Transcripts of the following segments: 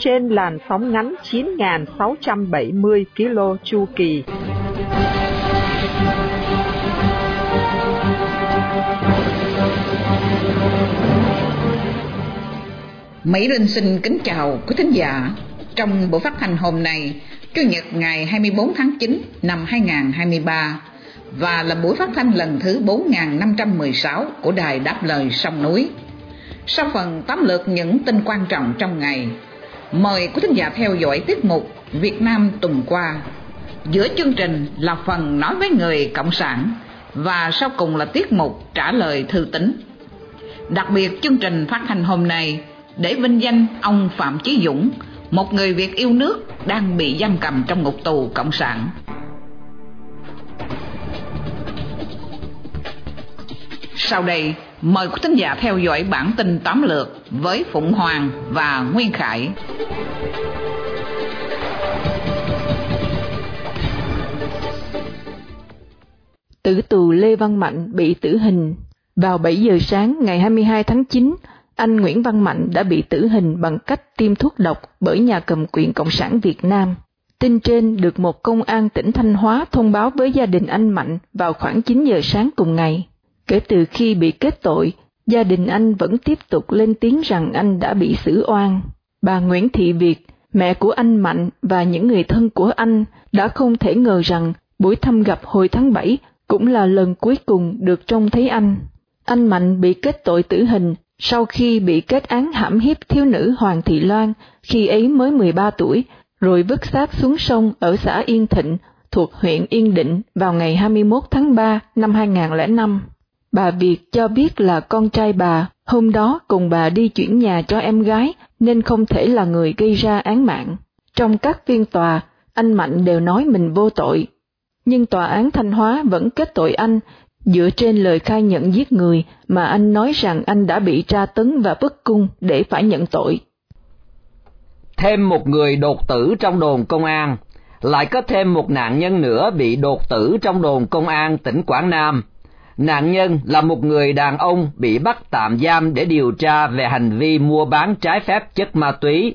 Trên làn sóng ngắn 9.670 km chu kỳ. Mỹ Linh xin kính chào quý thính giả. Trong buổi phát hành hôm nay, Chủ nhật ngày 24 tháng 9 năm 2023 và là buổi phát thanh lần thứ 4516 của Đài Đáp Lời Sông Núi. Sau phần tóm lược những tin quan trọng trong ngày, mời quý thính giả theo dõi tiết mục Việt Nam tuần qua. Giữa chương trình là phần nói với người Cộng sản và sau cùng là tiết mục trả lời thư tín. Đặc biệt chương trình phát hành hôm nay để vinh danh ông Phạm Chí Dũng, một người Việt yêu nước đang bị giam cầm trong ngục tù cộng sản. Sau đây, mời quý thính giả theo dõi bản tin tóm lược với Phụng Hoàng và Nguyên Khải. Tử tù Lê Văn Mạnh bị tử hình. Vào 7 giờ sáng ngày 22 tháng 9, anh Nguyễn Văn Mạnh đã bị tử hình bằng cách tiêm thuốc độc bởi nhà cầm quyền Cộng sản Việt Nam. Tin trên được một công an tỉnh Thanh Hóa thông báo với gia đình anh Mạnh vào khoảng 9 giờ sáng cùng ngày. Kể từ khi bị kết tội, gia đình anh vẫn tiếp tục lên tiếng rằng anh đã bị xử oan. Bà Nguyễn Thị Việt, mẹ của anh Mạnh và những người thân của anh đã không thể ngờ rằng buổi thăm gặp hồi tháng 7 cũng là lần cuối cùng được trông thấy anh. Anh Mạnh bị kết tội tử hình sau khi bị kết án hãm hiếp thiếu nữ Hoàng Thị Loan khi ấy mới 13 tuổi, rồi vứt xác xuống sông ở xã Yên Thịnh thuộc huyện Yên Định vào ngày 21 tháng 3 năm 2005. Bà Việt cho biết là con trai bà hôm đó cùng bà đi chuyển nhà cho em gái nên không thể là người gây ra án mạng. Trong các phiên tòa, anh Mạnh đều nói mình vô tội. Nhưng tòa án Thanh Hóa vẫn kết tội anh dựa trên lời khai nhận giết người mà anh nói rằng anh đã bị tra tấn và bức cung để phải nhận tội. Thêm một người đột tử trong đồn công an, lại có thêm một nạn nhân nữa bị đột tử trong đồn công an tỉnh Quảng Nam. Nạn nhân là một người đàn ông bị bắt tạm giam để điều tra về hành vi mua bán trái phép chất ma túy.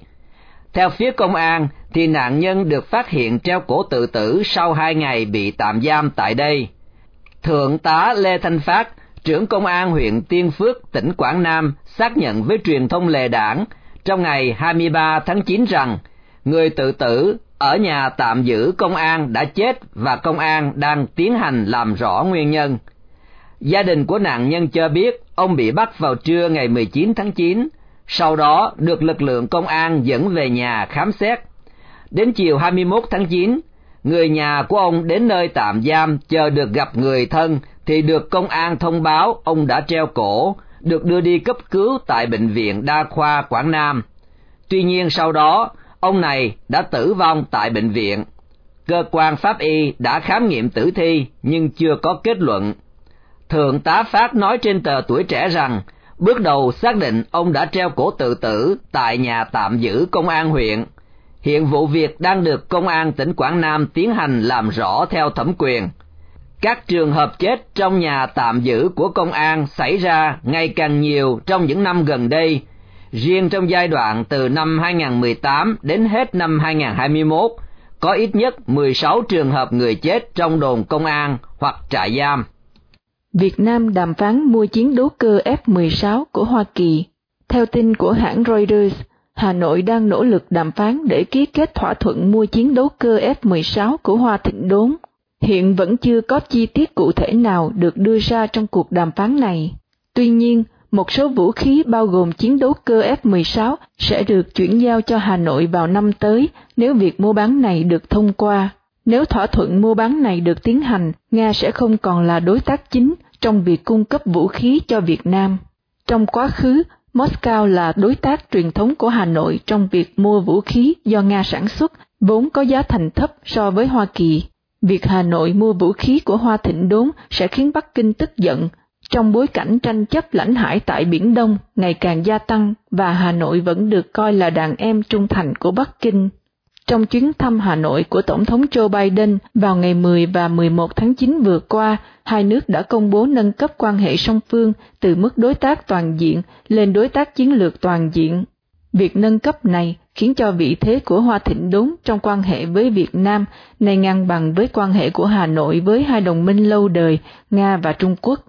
Theo phía công an thì nạn nhân được phát hiện treo cổ tự tử sau hai ngày bị tạm giam tại đây. Thượng tá Lê Thanh Phát, trưởng công an huyện Tiên Phước, tỉnh Quảng Nam xác nhận với truyền thông lề đảng trong ngày 23 tháng 9 rằng người tự tử ở nhà tạm giữ công an đã chết và công an đang tiến hành làm rõ nguyên nhân. Gia đình của nạn nhân cho biết ông bị bắt vào trưa ngày 19 tháng 9, sau đó được lực lượng công an dẫn về nhà khám xét. Đến chiều 21 tháng 9, người nhà của ông đến nơi tạm giam chờ được gặp người thân thì được công an thông báo ông đã treo cổ, được đưa đi cấp cứu tại bệnh viện đa khoa Quảng Nam. Tuy nhiên sau đó, ông này đã tử vong tại bệnh viện. Cơ quan pháp y đã khám nghiệm tử thi nhưng chưa có kết luận. Thượng tá Phát nói trên tờ tuổi trẻ rằng, bước đầu xác định ông đã treo cổ tự tử tại nhà tạm giữ công an huyện Hiện vụ việc đang được Công an tỉnh Quảng Nam tiến hành làm rõ theo thẩm quyền. Các trường hợp chết trong nhà tạm giữ của công an xảy ra ngày càng nhiều trong những năm gần đây. Riêng trong giai đoạn từ năm 2018 đến hết năm 2021, có ít nhất 16 trường hợp người chết trong đồn công an hoặc trại giam. Việt Nam đàm phán mua chiến đấu cơ F-16 của Hoa Kỳ. Theo tin của hãng Reuters, Hà Nội đang nỗ lực đàm phán để ký kết thỏa thuận mua chiến đấu cơ F-16 của Hoa Thịnh Đốn. Hiện vẫn chưa có chi tiết cụ thể nào được đưa ra trong cuộc đàm phán này. Tuy nhiên, một số vũ khí bao gồm chiến đấu cơ F-16 sẽ được chuyển giao cho Hà Nội vào năm tới nếu việc mua bán này được thông qua. Nếu thỏa thuận mua bán này được tiến hành, Nga sẽ không còn là đối tác chính trong việc cung cấp vũ khí cho Việt Nam. Trong quá khứ, Moscow là đối tác truyền thống của Hà Nội trong việc mua vũ khí do Nga sản xuất, vốn có giá thành thấp so với Hoa Kỳ. Việc Hà Nội mua vũ khí của Hoa Thịnh Đốn sẽ khiến Bắc Kinh tức giận, trong bối cảnh tranh chấp lãnh hải tại Biển Đông ngày càng gia tăng và Hà Nội vẫn được coi là đàn em trung thành của Bắc Kinh. Trong chuyến thăm Hà Nội của Tổng thống Joe Biden vào ngày 10 và 11 tháng 9 vừa qua, hai nước đã công bố nâng cấp quan hệ song phương từ mức đối tác toàn diện lên đối tác chiến lược toàn diện. Việc nâng cấp này khiến cho vị thế của Hoa Thịnh Đốn trong quan hệ với Việt Nam này ngang bằng với quan hệ của Hà Nội với hai đồng minh lâu đời Nga và Trung Quốc.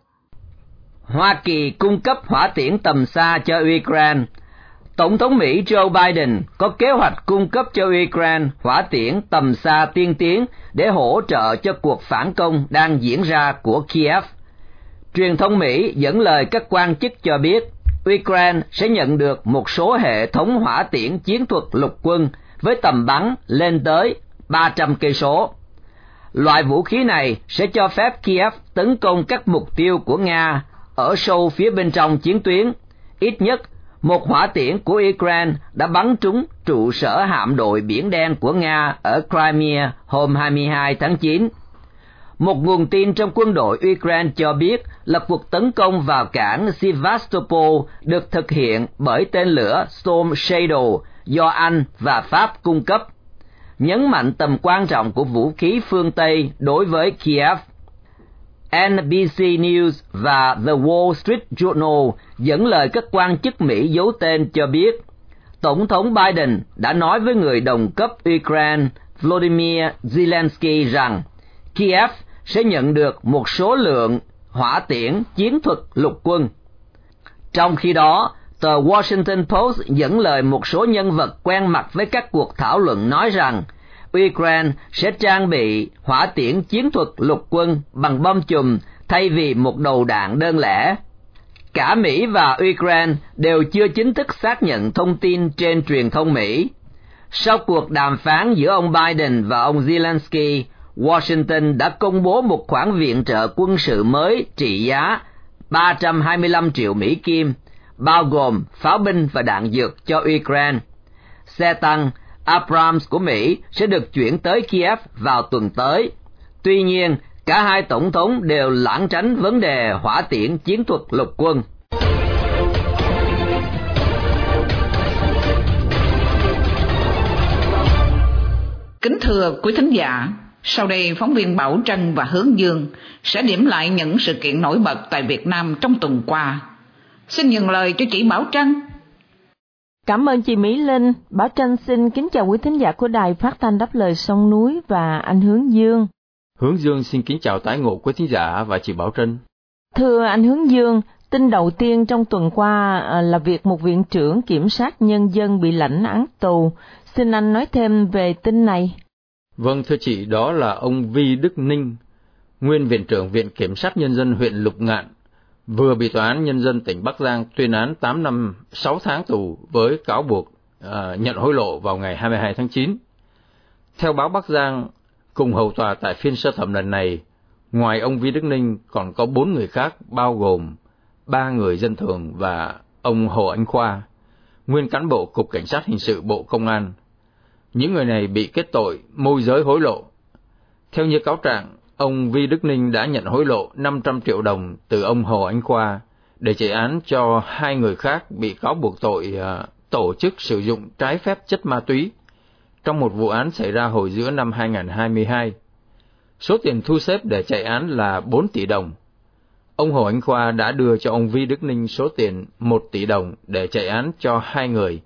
Hoa Kỳ cung cấp hỏa tiễn tầm xa cho Ukraine. Tổng thống Mỹ Joe Biden có kế hoạch cung cấp cho Ukraine hỏa tiễn tầm xa tiên tiến để hỗ trợ cho cuộc phản công đang diễn ra của Kiev. Truyền thông Mỹ dẫn lời các quan chức cho biết Ukraine sẽ nhận được một số hệ thống hỏa tiễn chiến thuật lục quân với tầm bắn lên tới 300 cây số. Loại vũ khí này sẽ cho phép Kiev tấn công các mục tiêu của Nga ở sâu phía bên trong chiến tuyến. Ít nhất, một hỏa tiễn của Ukraine đã bắn trúng trụ sở hạm đội Biển Đen của Nga ở Crimea hôm 22 tháng 9. Một nguồn tin trong quân đội Ukraine cho biết là cuộc tấn công vào cảng Sevastopol được thực hiện bởi tên lửa Storm Shadow do Anh và Pháp cung cấp, nhấn mạnh tầm quan trọng của vũ khí phương Tây đối với Kiev. NBC News và The Wall Street Journal dẫn lời các quan chức Mỹ giấu tên cho biết, Tổng thống Biden đã nói với người đồng cấp Ukraine Volodymyr Zelensky rằng Kiev sẽ nhận được một số lượng hỏa tiễn chiến thuật lục quân. Trong khi đó, tờ Washington Post dẫn lời một số nhân vật quen mặt với các cuộc thảo luận nói rằng Ukraine sẽ trang bị hỏa tiễn chiến thuật lục quân bằng bom chùm thay vì một đầu đạn đơn lẻ. Cả Mỹ và Ukraine đều chưa chính thức xác nhận thông tin trên truyền thông Mỹ. Sau cuộc đàm phán giữa ông Biden và ông Zelensky, Washington đã công bố một khoản viện trợ quân sự mới trị giá 325 triệu Mỹ Kim, bao gồm pháo binh và đạn dược cho Ukraine. Xe tăng Abrams của Mỹ sẽ được chuyển tới Kiev vào tuần tới. Tuy nhiên, cả hai tổng thống đều lãng tránh vấn đề hỏa tiễn chiến thuật lục quân. Kính thưa quý thính giả, sau đây phóng viên Bảo Trân và Hướng Dương sẽ điểm lại những sự kiện nổi bật tại Việt Nam trong tuần qua. Xin nhường lời cho chị Bảo Trân. Cảm ơn chị Mỹ Linh. Bảo Trân xin kính chào quý thính giả của đài phát thanh đáp lời sông núi và anh Hướng Dương. Hướng Dương xin kính chào tái ngộ quý thính giả và chị Bảo Trân. Thưa anh Hướng Dương, tin đầu tiên trong tuần qua à, là việc một viện trưởng kiểm sát nhân dân bị lãnh án tù. Xin anh nói thêm về tin này. Vâng thưa chị, đó là ông Vi Đức Ninh, nguyên viện trưởng Viện Kiểm sát Nhân dân huyện Lục Ngạn, vừa bị Tòa án Nhân dân tỉnh Bắc Giang tuyên án 8 năm 6 tháng tù với cáo buộc uh, nhận hối lộ vào ngày 22 tháng 9. Theo báo Bắc Giang, cùng hầu tòa tại phiên sơ thẩm lần này, ngoài ông Vi Đức Ninh còn có bốn người khác bao gồm ba người dân thường và ông Hồ Anh Khoa, nguyên cán bộ Cục Cảnh sát Hình sự Bộ Công an. Những người này bị kết tội môi giới hối lộ. Theo như cáo trạng, ông Vi Đức Ninh đã nhận hối lộ 500 triệu đồng từ ông Hồ Anh Khoa để chạy án cho hai người khác bị cáo buộc tội ờ, tổ chức sử dụng trái phép chất ma túy trong một vụ án xảy ra hồi giữa năm 2022. Số tiền thu xếp để chạy án là 4 tỷ đồng. Ông Hồ Anh Khoa đã đưa cho ông Vi Đức Ninh số tiền 1 tỷ đồng để chạy án cho hai người,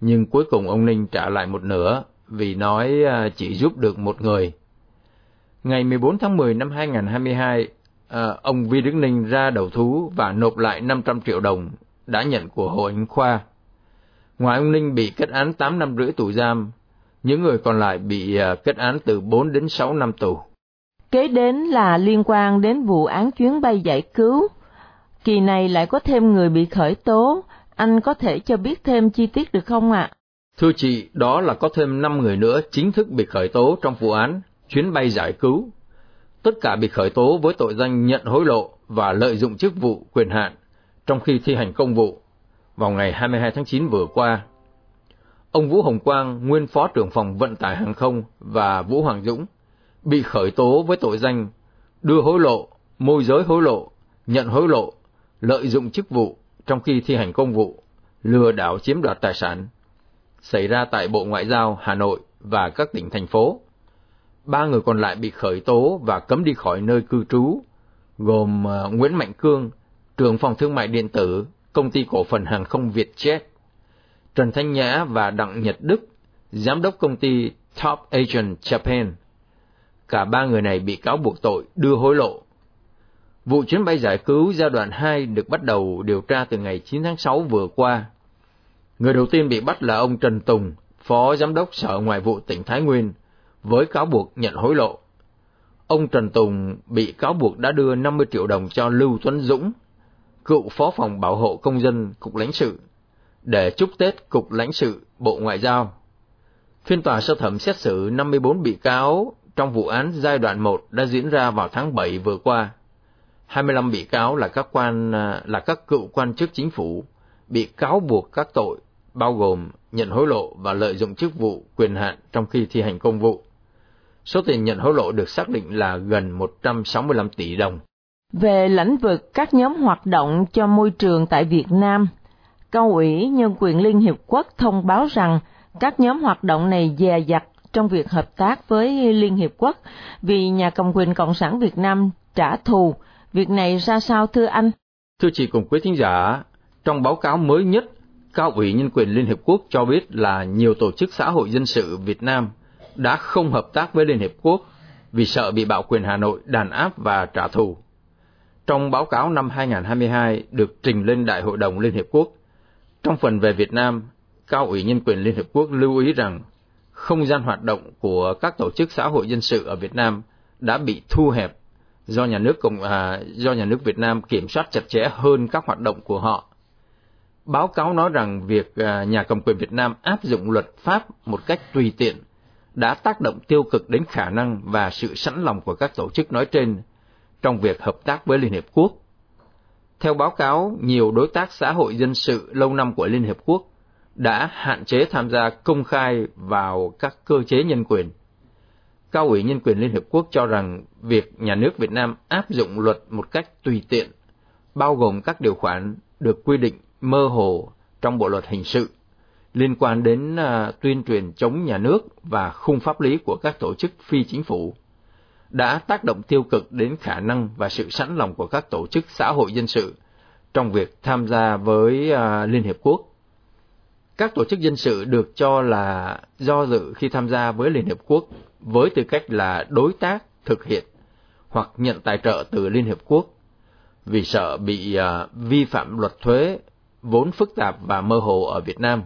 nhưng cuối cùng ông Ninh trả lại một nửa vì nói à, chỉ giúp được một người Ngày 14 tháng 10 năm 2022, à, ông Vi Đức Ninh ra đầu thú và nộp lại 500 triệu đồng đã nhận của Hồ Anh Khoa. Ngoài ông Ninh bị kết án 8 năm rưỡi tù giam, những người còn lại bị à, kết án từ 4 đến 6 năm tù. Kế đến là liên quan đến vụ án chuyến bay giải cứu. Kỳ này lại có thêm người bị khởi tố, anh có thể cho biết thêm chi tiết được không ạ? À? Thưa chị, đó là có thêm 5 người nữa chính thức bị khởi tố trong vụ án chuyến bay giải cứu. Tất cả bị khởi tố với tội danh nhận hối lộ và lợi dụng chức vụ quyền hạn trong khi thi hành công vụ vào ngày 22 tháng 9 vừa qua. Ông Vũ Hồng Quang, nguyên Phó trưởng phòng vận tải hàng không và Vũ Hoàng Dũng, bị khởi tố với tội danh đưa hối lộ, môi giới hối lộ, nhận hối lộ, lợi dụng chức vụ trong khi thi hành công vụ, lừa đảo chiếm đoạt tài sản, xảy ra tại Bộ Ngoại giao Hà Nội và các tỉnh thành phố. Ba người còn lại bị khởi tố và cấm đi khỏi nơi cư trú, gồm ờ, Nguyễn Mạnh Cương, trưởng phòng thương mại điện tử, công ty cổ phần hàng không Vietjet, Trần Thanh Nhã và Đặng Nhật Đức, giám đốc công ty Top Agent Japan. Cả ba người này bị cáo buộc tội đưa hối lộ. Vụ chuyến bay giải cứu giai đoạn 2 được bắt đầu điều tra từ ngày 9 tháng 6 vừa qua. Người đầu tiên bị bắt là ông Trần Tùng, Phó Giám đốc Sở Ngoại vụ tỉnh Thái Nguyên, với cáo buộc nhận hối lộ. Ông Trần Tùng bị cáo buộc đã đưa 50 triệu đồng cho Lưu Tuấn Dũng, cựu Phó phòng Bảo hộ Công dân Cục lãnh sự, để chúc Tết Cục lãnh sự Bộ Ngoại giao. Phiên tòa sơ thẩm xét xử 54 bị cáo trong vụ án giai đoạn 1 đã diễn ra vào tháng 7 vừa qua. 25 bị cáo là các quan à, là các cựu quan chức chính phủ bị cáo buộc các tội bao gồm nhận hối lộ và lợi dụng chức vụ quyền hạn trong khi thi hành công vụ. Số tiền nhận hối lộ được xác định là gần 165 tỷ đồng. Về lĩnh vực các nhóm hoạt động cho môi trường tại Việt Nam, Cao ủy Nhân quyền Liên Hiệp Quốc thông báo rằng các nhóm hoạt động này dè dặt trong việc hợp tác với Liên Hiệp Quốc vì nhà cầm quyền Cộng sản Việt Nam trả thù. Việc này ra sao thưa anh? Thưa chị cùng quý thính giả, trong báo cáo mới nhất, Cao ủy Nhân quyền Liên Hiệp Quốc cho biết là nhiều tổ chức xã hội dân sự Việt Nam đã không hợp tác với Liên Hiệp Quốc vì sợ bị bạo quyền Hà Nội đàn áp và trả thù. Trong báo cáo năm 2022 được trình lên Đại hội đồng Liên Hiệp Quốc, trong phần về Việt Nam, Cao ủy Nhân quyền Liên Hiệp Quốc lưu ý rằng không gian hoạt động của các tổ chức xã hội dân sự ở Việt Nam đã bị thu hẹp do nhà nước cộng à, do nhà nước Việt Nam kiểm soát chặt chẽ hơn các hoạt động của họ. Báo cáo nói rằng việc à, nhà cầm quyền Việt Nam áp dụng luật pháp một cách tùy tiện đã tác động tiêu cực đến khả năng và sự sẵn lòng của các tổ chức nói trên trong việc hợp tác với Liên Hiệp Quốc. Theo báo cáo, nhiều đối tác xã hội dân sự lâu năm của Liên Hiệp Quốc đã hạn chế tham gia công khai vào các cơ chế nhân quyền. Cao ủy Nhân quyền Liên Hiệp Quốc cho rằng việc nhà nước Việt Nam áp dụng luật một cách tùy tiện, bao gồm các điều khoản được quy định mơ hồ trong bộ luật hình sự liên quan đến uh, tuyên truyền chống nhà nước và khung pháp lý của các tổ chức phi chính phủ đã tác động tiêu cực đến khả năng và sự sẵn lòng của các tổ chức xã hội dân sự trong việc tham gia với à, Liên Hiệp Quốc. Các tổ chức dân sự được cho là do dự khi tham gia với Liên Hiệp Quốc với tư cách là đối tác thực hiện hoặc nhận tài trợ từ Liên Hiệp Quốc vì sợ bị à, vi phạm luật thuế vốn phức tạp và mơ hồ ở Việt Nam.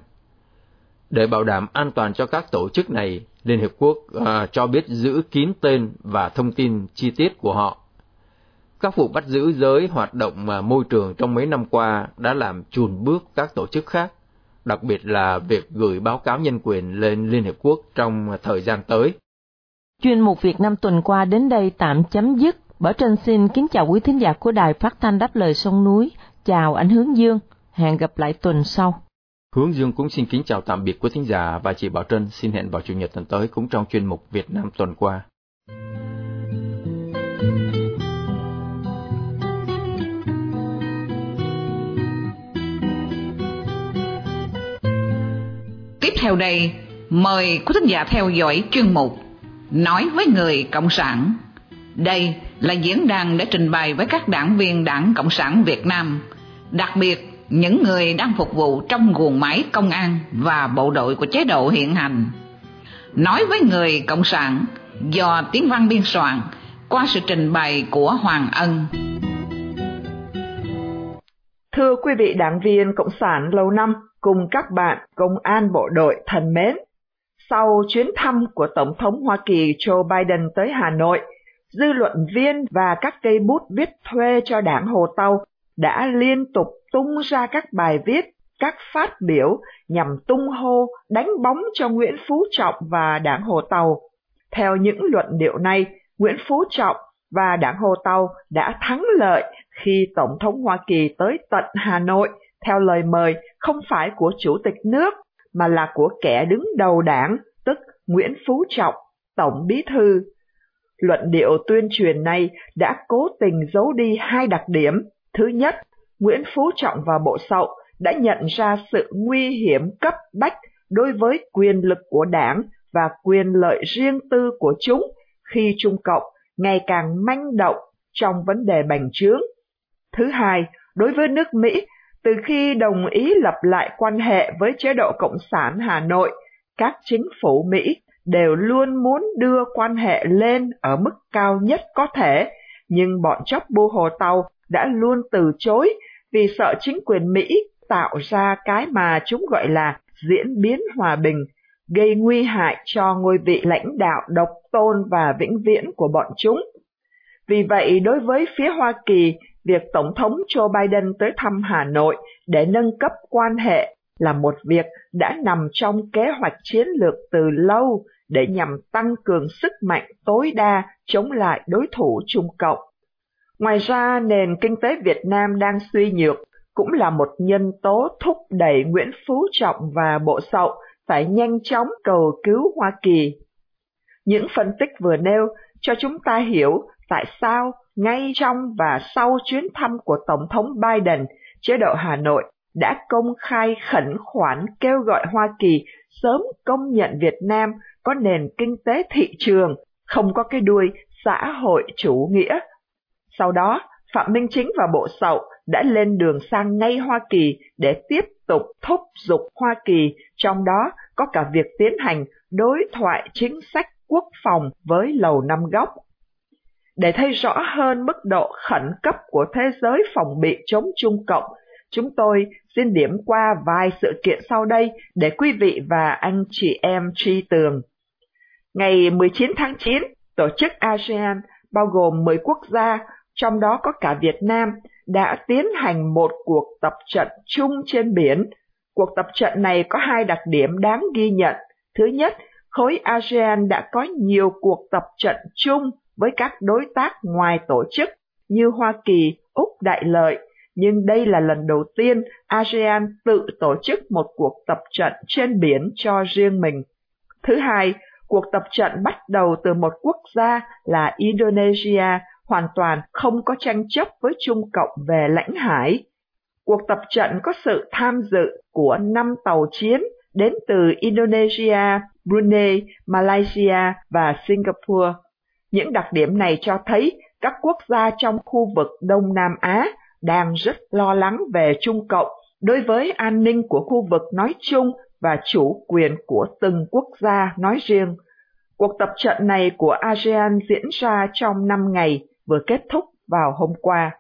Để bảo đảm an toàn cho các tổ chức này, Liên Hiệp Quốc uh, cho biết giữ kín tên và thông tin chi tiết của họ. Các vụ bắt giữ giới hoạt động uh, môi trường trong mấy năm qua đã làm chùn bước các tổ chức khác, đặc biệt là việc gửi báo cáo nhân quyền lên Liên Hiệp Quốc trong thời gian tới. Chuyên mục Việt Nam tuần qua đến đây tạm chấm dứt. Bảo Trân xin kính chào quý thính giả của Đài Phát thanh Đáp lời sông núi. Chào anh Hướng Dương. Hẹn gặp lại tuần sau. Hướng Dương cũng xin kính chào tạm biệt quý thính giả và chị Bảo Trân xin hẹn vào Chủ nhật tuần tới cũng trong chuyên mục Việt Nam tuần qua. Tiếp theo đây, mời quý thính giả theo dõi chuyên mục Nói với người Cộng sản. Đây là diễn đàn để trình bày với các đảng viên Đảng Cộng sản Việt Nam, đặc biệt những người đang phục vụ trong guồng máy công an và bộ đội của chế độ hiện hành. Nói với người Cộng sản do tiếng văn biên soạn qua sự trình bày của Hoàng Ân. Thưa quý vị đảng viên Cộng sản lâu năm cùng các bạn công an bộ đội thân mến, sau chuyến thăm của Tổng thống Hoa Kỳ Joe Biden tới Hà Nội, dư luận viên và các cây bút viết thuê cho đảng Hồ Tàu đã liên tục tung ra các bài viết, các phát biểu nhằm tung hô đánh bóng cho Nguyễn Phú Trọng và đảng Hồ Tàu. Theo những luận điệu này, Nguyễn Phú Trọng và đảng Hồ Tàu đã thắng lợi khi Tổng thống Hoa Kỳ tới tận Hà Nội theo lời mời không phải của Chủ tịch nước mà là của kẻ đứng đầu đảng, tức Nguyễn Phú Trọng, Tổng Bí Thư. luận điệu tuyên truyền này đã cố tình giấu đi hai đặc điểm. Thứ nhất, Nguyễn Phú Trọng và Bộ Sậu đã nhận ra sự nguy hiểm cấp bách đối với quyền lực của đảng và quyền lợi riêng tư của chúng khi Trung Cộng ngày càng manh động trong vấn đề bành trướng. Thứ hai, đối với nước Mỹ, từ khi đồng ý lập lại quan hệ với chế độ Cộng sản Hà Nội, các chính phủ Mỹ đều luôn muốn đưa quan hệ lên ở mức cao nhất có thể, nhưng bọn chóc bu hồ tàu đã luôn từ chối vì sợ chính quyền Mỹ tạo ra cái mà chúng gọi là diễn biến hòa bình, gây nguy hại cho ngôi vị lãnh đạo độc tôn và vĩnh viễn của bọn chúng. Vì vậy, đối với phía Hoa Kỳ, việc Tổng thống Joe Biden tới thăm Hà Nội để nâng cấp quan hệ là một việc đã nằm trong kế hoạch chiến lược từ lâu để nhằm tăng cường sức mạnh tối đa chống lại đối thủ Trung Cộng. Ngoài ra, nền kinh tế Việt Nam đang suy nhược cũng là một nhân tố thúc đẩy Nguyễn Phú Trọng và Bộ Sậu phải nhanh chóng cầu cứu Hoa Kỳ. Những phân tích vừa nêu cho chúng ta hiểu tại sao ngay trong và sau chuyến thăm của Tổng thống Biden, chế độ Hà Nội đã công khai khẩn khoản kêu gọi Hoa Kỳ sớm công nhận Việt Nam có nền kinh tế thị trường, không có cái đuôi xã hội chủ nghĩa. Sau đó, Phạm Minh Chính và Bộ Sậu đã lên đường sang ngay Hoa Kỳ để tiếp tục thúc giục Hoa Kỳ, trong đó có cả việc tiến hành đối thoại chính sách quốc phòng với Lầu Năm Góc. Để thấy rõ hơn mức độ khẩn cấp của thế giới phòng bị chống Trung Cộng, chúng tôi xin điểm qua vài sự kiện sau đây để quý vị và anh chị em tri tường. Ngày 19 tháng 9, tổ chức ASEAN bao gồm 10 quốc gia, trong đó có cả Việt Nam, đã tiến hành một cuộc tập trận chung trên biển. Cuộc tập trận này có hai đặc điểm đáng ghi nhận. Thứ nhất, khối ASEAN đã có nhiều cuộc tập trận chung với các đối tác ngoài tổ chức như Hoa Kỳ, Úc Đại Lợi, nhưng đây là lần đầu tiên ASEAN tự tổ chức một cuộc tập trận trên biển cho riêng mình. Thứ hai, cuộc tập trận bắt đầu từ một quốc gia là Indonesia hoàn toàn không có tranh chấp với Trung Cộng về lãnh hải. Cuộc tập trận có sự tham dự của năm tàu chiến đến từ Indonesia, Brunei, Malaysia và Singapore. Những đặc điểm này cho thấy các quốc gia trong khu vực Đông Nam Á đang rất lo lắng về Trung Cộng đối với an ninh của khu vực nói chung và chủ quyền của từng quốc gia nói riêng. Cuộc tập trận này của ASEAN diễn ra trong 5 ngày, vừa kết thúc vào hôm qua.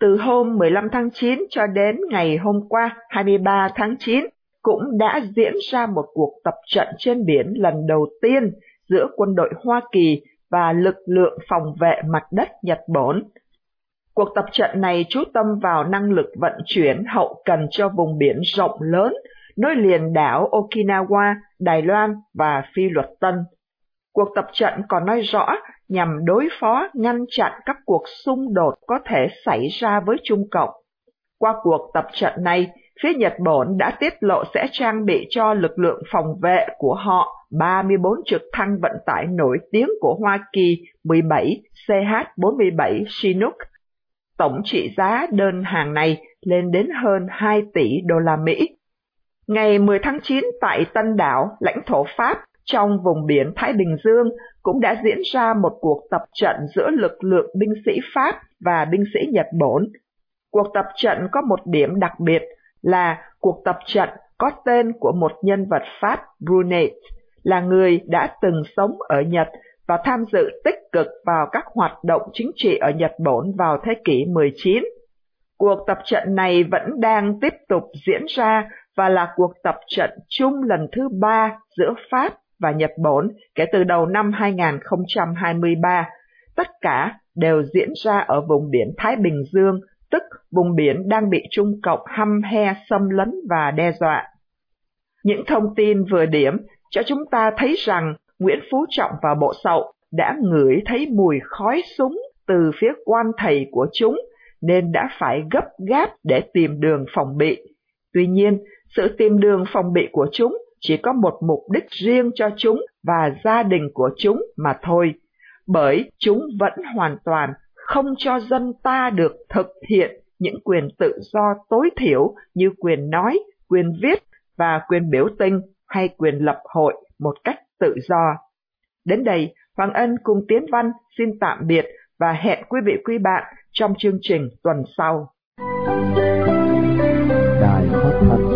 Từ hôm 15 tháng 9 cho đến ngày hôm qua 23 tháng 9 cũng đã diễn ra một cuộc tập trận trên biển lần đầu tiên giữa quân đội Hoa Kỳ và lực lượng phòng vệ mặt đất Nhật Bản. Cuộc tập trận này chú tâm vào năng lực vận chuyển hậu cần cho vùng biển rộng lớn, nối liền đảo Okinawa, Đài Loan và Phi Luật Tân. Cuộc tập trận còn nói rõ nhằm đối phó ngăn chặn các cuộc xung đột có thể xảy ra với Trung Cộng. Qua cuộc tập trận này, phía Nhật Bản đã tiết lộ sẽ trang bị cho lực lượng phòng vệ của họ 34 trực thăng vận tải nổi tiếng của Hoa Kỳ 17 CH-47 Chinook. Tổng trị giá đơn hàng này lên đến hơn 2 tỷ đô la Mỹ. Ngày 10 tháng 9 tại Tân Đảo, lãnh thổ Pháp, trong vùng biển Thái Bình Dương cũng đã diễn ra một cuộc tập trận giữa lực lượng binh sĩ Pháp và binh sĩ Nhật Bản. Cuộc tập trận có một điểm đặc biệt là cuộc tập trận có tên của một nhân vật Pháp Brunet, là người đã từng sống ở Nhật và tham dự tích cực vào các hoạt động chính trị ở Nhật Bản vào thế kỷ 19. Cuộc tập trận này vẫn đang tiếp tục diễn ra và là cuộc tập trận chung lần thứ ba giữa Pháp và Nhật Bản kể từ đầu năm 2023. Tất cả đều diễn ra ở vùng biển Thái Bình Dương, tức vùng biển đang bị Trung Cộng hăm he xâm lấn và đe dọa. Những thông tin vừa điểm cho chúng ta thấy rằng Nguyễn Phú Trọng và Bộ Sậu đã ngửi thấy mùi khói súng từ phía quan thầy của chúng, nên đã phải gấp gáp để tìm đường phòng bị. Tuy nhiên, sự tìm đường phòng bị của chúng chỉ có một mục đích riêng cho chúng và gia đình của chúng mà thôi. bởi chúng vẫn hoàn toàn không cho dân ta được thực hiện những quyền tự do tối thiểu như quyền nói, quyền viết và quyền biểu tình hay quyền lập hội một cách tự do. Đến đây, Hoàng Ân cùng Tiến Văn xin tạm biệt và hẹn quý vị quý bạn trong chương trình tuần sau. Đài phát thanh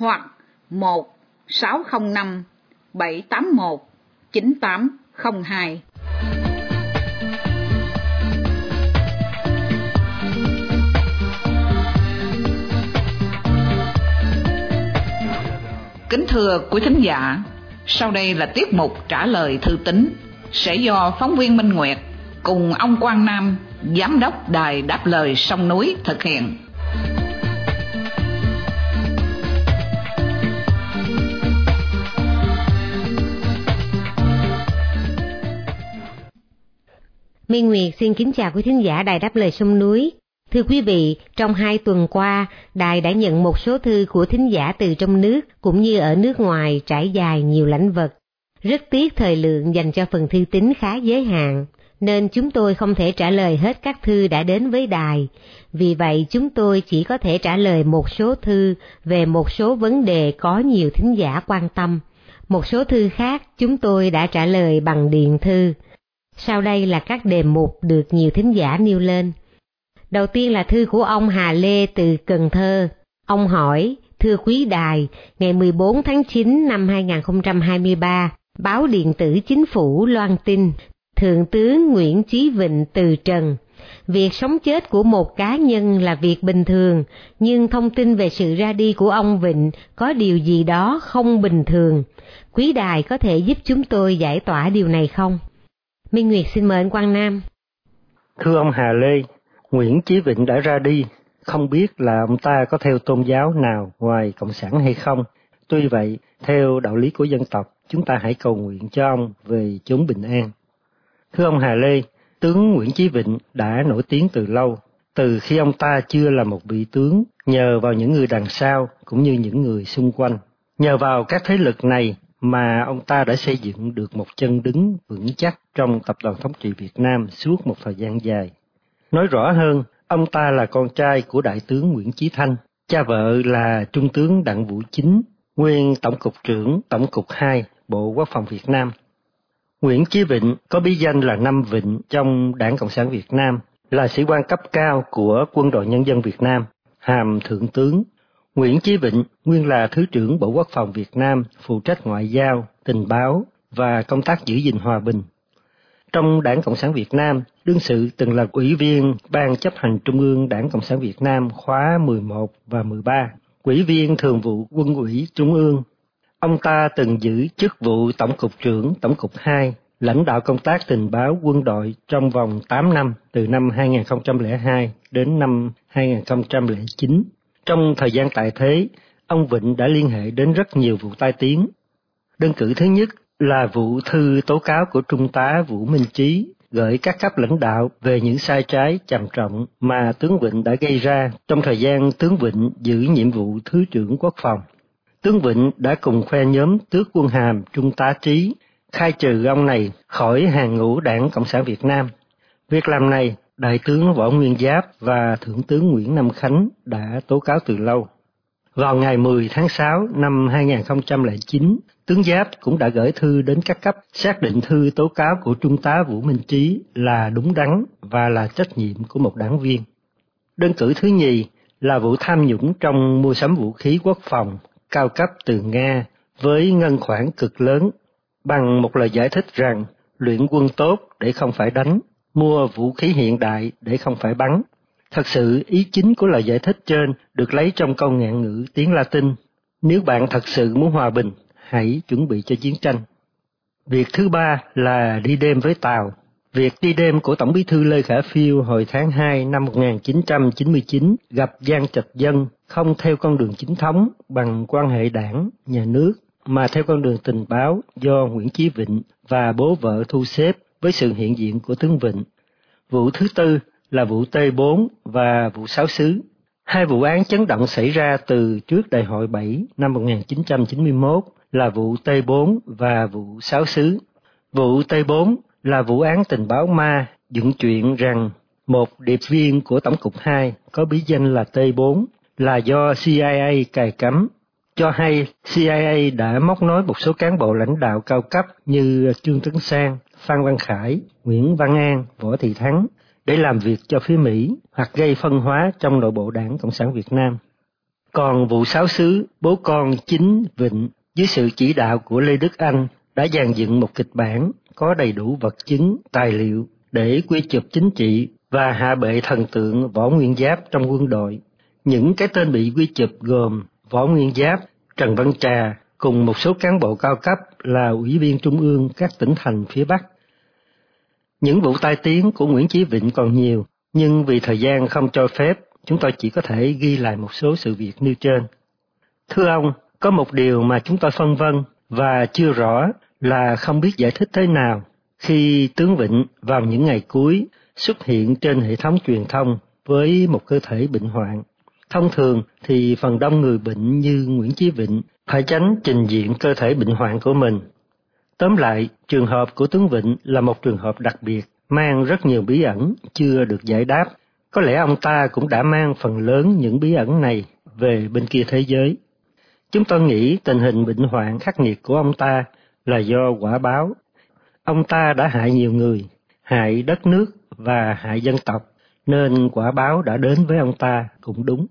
hoặc 1 605 781 9802. Kính thưa quý thính giả, sau đây là tiết mục trả lời thư tín sẽ do phóng viên Minh Nguyệt cùng ông Quang Nam, giám đốc đài đáp lời sông núi thực hiện. Minh Nguyệt xin kính chào quý thính giả đài đáp lời sông núi. Thưa quý vị, trong hai tuần qua, đài đã nhận một số thư của thính giả từ trong nước cũng như ở nước ngoài trải dài nhiều lãnh vật. Rất tiếc thời lượng dành cho phần thư tín khá giới hạn, nên chúng tôi không thể trả lời hết các thư đã đến với đài. Vì vậy chúng tôi chỉ có thể trả lời một số thư về một số vấn đề có nhiều thính giả quan tâm. Một số thư khác chúng tôi đã trả lời bằng điện thư. Sau đây là các đề mục được nhiều thính giả nêu lên. Đầu tiên là thư của ông Hà Lê từ Cần Thơ. Ông hỏi, thưa quý đài, ngày 14 tháng 9 năm 2023, báo điện tử chính phủ loan tin, Thượng tướng Nguyễn Chí Vịnh từ trần. Việc sống chết của một cá nhân là việc bình thường, nhưng thông tin về sự ra đi của ông Vịnh có điều gì đó không bình thường. Quý đài có thể giúp chúng tôi giải tỏa điều này không? Minh Nguyệt xin mời anh Quang Nam. Thưa ông Hà Lê, Nguyễn Chí Vịnh đã ra đi, không biết là ông ta có theo tôn giáo nào ngoài Cộng sản hay không. Tuy vậy, theo đạo lý của dân tộc, chúng ta hãy cầu nguyện cho ông về chốn bình an. Thưa ông Hà Lê, tướng Nguyễn Chí Vịnh đã nổi tiếng từ lâu, từ khi ông ta chưa là một vị tướng, nhờ vào những người đằng sau cũng như những người xung quanh. Nhờ vào các thế lực này mà ông ta đã xây dựng được một chân đứng vững chắc trong tập đoàn thống trị Việt Nam suốt một thời gian dài. Nói rõ hơn, ông ta là con trai của đại tướng Nguyễn Chí Thanh, cha vợ là trung tướng Đặng Vũ Chính, nguyên tổng cục trưởng tổng cục 2 Bộ Quốc phòng Việt Nam. Nguyễn Chí Vịnh có bí danh là Năm Vịnh trong Đảng Cộng sản Việt Nam, là sĩ quan cấp cao của Quân đội Nhân dân Việt Nam, hàm thượng tướng. Nguyễn Chí Vịnh nguyên là Thứ trưởng Bộ Quốc phòng Việt Nam, phụ trách ngoại giao, tình báo và công tác giữ gìn hòa bình. Trong Đảng Cộng sản Việt Nam, đương sự từng là ủy viên Ban chấp hành Trung ương Đảng Cộng sản Việt Nam khóa 11 và 13, ủy viên thường vụ quân ủy Trung ương. Ông ta từng giữ chức vụ Tổng cục trưởng Tổng cục 2, lãnh đạo công tác tình báo quân đội trong vòng 8 năm từ năm 2002 đến năm 2009. Trong thời gian tại thế, ông Vịnh đã liên hệ đến rất nhiều vụ tai tiếng. Đơn cử thứ nhất là vụ thư tố cáo của Trung tá Vũ Minh Chí gửi các cấp lãnh đạo về những sai trái trầm trọng mà tướng Vịnh đã gây ra trong thời gian tướng Vịnh giữ nhiệm vụ Thứ trưởng Quốc phòng. Tướng Vịnh đã cùng khoe nhóm tước quân hàm Trung tá Trí, khai trừ ông này khỏi hàng ngũ đảng Cộng sản Việt Nam. Việc làm này, Đại tướng Võ Nguyên Giáp và Thượng tướng Nguyễn Nam Khánh đã tố cáo từ lâu. Vào ngày 10 tháng 6 năm 2009, tướng Giáp cũng đã gửi thư đến các cấp xác định thư tố cáo của Trung tá Vũ Minh Trí là đúng đắn và là trách nhiệm của một đảng viên. Đơn cử thứ nhì là vụ tham nhũng trong mua sắm vũ khí quốc phòng cao cấp từ Nga với ngân khoản cực lớn bằng một lời giải thích rằng luyện quân tốt để không phải đánh, mua vũ khí hiện đại để không phải bắn Thật sự ý chính của lời giải thích trên được lấy trong câu ngạn ngữ tiếng Latin. Nếu bạn thật sự muốn hòa bình, hãy chuẩn bị cho chiến tranh. Việc thứ ba là đi đêm với tàu. Việc đi đêm của Tổng bí thư Lê Khả Phiêu hồi tháng 2 năm 1999 gặp Giang Trạch Dân không theo con đường chính thống bằng quan hệ đảng, nhà nước, mà theo con đường tình báo do Nguyễn Chí Vịnh và bố vợ thu xếp với sự hiện diện của tướng Vịnh. Vụ thứ tư là vụ T4 và vụ Sáu Xứ. Hai vụ án chấn động xảy ra từ trước Đại hội 7 năm 1991 là vụ T4 và vụ Sáu Xứ. Vụ T4 là vụ án tình báo ma dựng chuyện rằng một điệp viên của Tổng cục 2 có bí danh là T4 là do CIA cài cắm. Cho hay CIA đã móc nối một số cán bộ lãnh đạo cao cấp như Trương Tấn Sang, Phan Văn Khải, Nguyễn Văn An, Võ Thị Thắng để làm việc cho phía Mỹ hoặc gây phân hóa trong nội bộ đảng Cộng sản Việt Nam. Còn vụ sáu xứ, bố con chính Vịnh dưới sự chỉ đạo của Lê Đức Anh đã dàn dựng một kịch bản có đầy đủ vật chứng, tài liệu để quy chụp chính trị và hạ bệ thần tượng Võ Nguyên Giáp trong quân đội. Những cái tên bị quy chụp gồm Võ Nguyên Giáp, Trần Văn Trà cùng một số cán bộ cao cấp là ủy viên trung ương các tỉnh thành phía Bắc. Những vụ tai tiếng của Nguyễn Chí Vịnh còn nhiều, nhưng vì thời gian không cho phép, chúng tôi chỉ có thể ghi lại một số sự việc nêu trên. Thưa ông, có một điều mà chúng tôi phân vân và chưa rõ là không biết giải thích thế nào khi tướng Vịnh vào những ngày cuối xuất hiện trên hệ thống truyền thông với một cơ thể bệnh hoạn. Thông thường thì phần đông người bệnh như Nguyễn Chí Vịnh phải tránh trình diện cơ thể bệnh hoạn của mình. Tóm lại, trường hợp của tướng Vịnh là một trường hợp đặc biệt, mang rất nhiều bí ẩn chưa được giải đáp. Có lẽ ông ta cũng đã mang phần lớn những bí ẩn này về bên kia thế giới. Chúng tôi nghĩ tình hình bệnh hoạn khắc nghiệt của ông ta là do quả báo. Ông ta đã hại nhiều người, hại đất nước và hại dân tộc, nên quả báo đã đến với ông ta cũng đúng.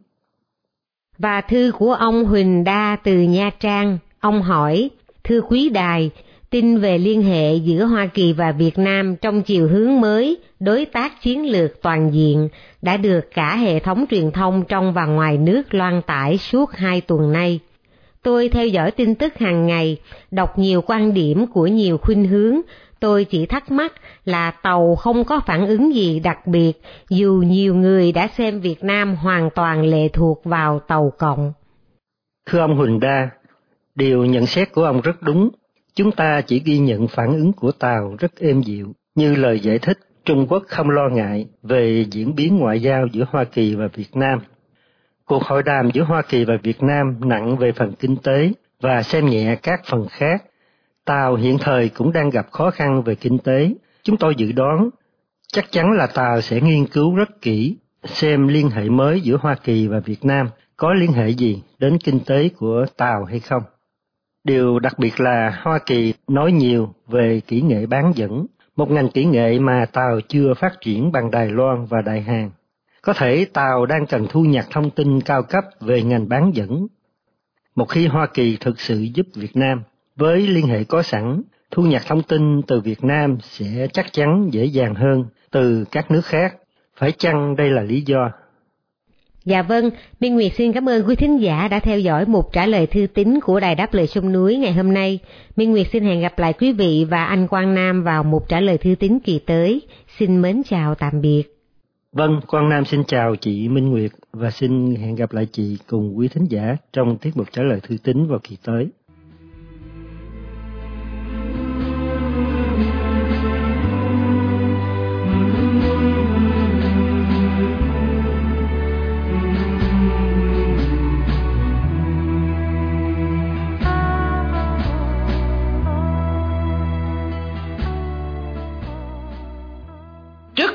Và thư của ông Huỳnh Đa từ Nha Trang, ông hỏi, thưa quý đài, tin về liên hệ giữa Hoa Kỳ và Việt Nam trong chiều hướng mới, đối tác chiến lược toàn diện đã được cả hệ thống truyền thông trong và ngoài nước loan tải suốt hai tuần nay. Tôi theo dõi tin tức hàng ngày, đọc nhiều quan điểm của nhiều khuynh hướng, tôi chỉ thắc mắc là tàu không có phản ứng gì đặc biệt dù nhiều người đã xem Việt Nam hoàn toàn lệ thuộc vào tàu cộng. Thưa ông Huỳnh Đa, điều nhận xét của ông rất đúng. Chúng ta chỉ ghi nhận phản ứng của tàu rất êm dịu, như lời giải thích Trung Quốc không lo ngại về diễn biến ngoại giao giữa Hoa Kỳ và Việt Nam Cuộc hội đàm giữa Hoa Kỳ và Việt Nam nặng về phần kinh tế và xem nhẹ các phần khác. Tàu hiện thời cũng đang gặp khó khăn về kinh tế. Chúng tôi dự đoán chắc chắn là Tàu sẽ nghiên cứu rất kỹ xem liên hệ mới giữa Hoa Kỳ và Việt Nam có liên hệ gì đến kinh tế của Tàu hay không. Điều đặc biệt là Hoa Kỳ nói nhiều về kỹ nghệ bán dẫn, một ngành kỹ nghệ mà Tàu chưa phát triển bằng Đài Loan và Đại Hàn. Có thể Tàu đang cần thu nhặt thông tin cao cấp về ngành bán dẫn. Một khi Hoa Kỳ thực sự giúp Việt Nam, với liên hệ có sẵn, thu nhặt thông tin từ Việt Nam sẽ chắc chắn dễ dàng hơn từ các nước khác. Phải chăng đây là lý do? Dạ vâng, Minh Nguyệt xin cảm ơn quý thính giả đã theo dõi một trả lời thư tín của Đài Đáp Lời Sông Núi ngày hôm nay. Minh Nguyệt xin hẹn gặp lại quý vị và anh Quang Nam vào một trả lời thư tín kỳ tới. Xin mến chào tạm biệt. Vâng, Quang Nam xin chào chị Minh Nguyệt và xin hẹn gặp lại chị cùng quý thính giả trong tiết mục trả lời thư tín vào kỳ tới.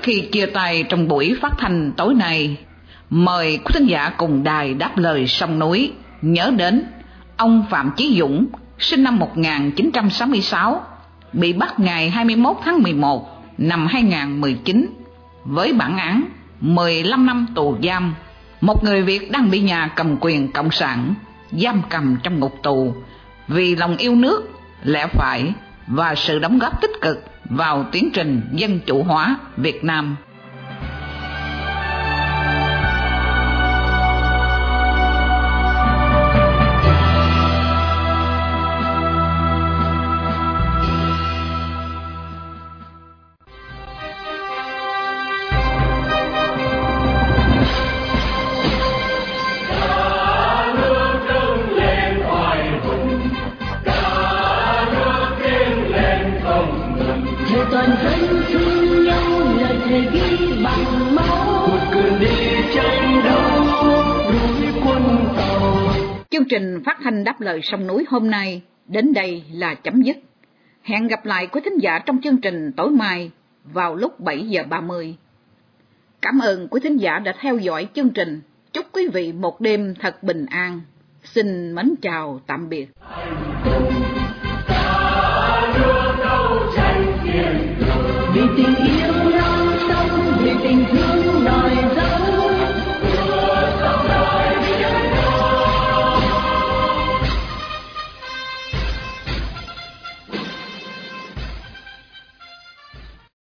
Khi chia tay trong buổi phát thanh tối nay, mời quý thính giả cùng đài đáp lời sông núi nhớ đến ông Phạm Chí Dũng, sinh năm 1966, bị bắt ngày 21 tháng 11 năm 2019 với bản án 15 năm tù giam. Một người Việt đang bị nhà cầm quyền cộng sản giam cầm trong ngục tù vì lòng yêu nước, lẽ phải và sự đóng góp tích cực vào tiến trình dân chủ hóa Việt Nam. Toàn dân thương nhau lời thề ghi bằng máu một cơn đi tranh đấu núi quân tàu chương trình phát thanh đáp lời sông núi hôm nay đến đây là chấm dứt hẹn gặp lại quý thính giả trong chương trình tối mai vào lúc 7 giờ 30. Cảm ơn quý thính giả đã theo dõi chương trình. Chúc quý vị một đêm thật bình an. Xin mến chào tạm biệt. Tình yêu non sông, vì tình thương đòi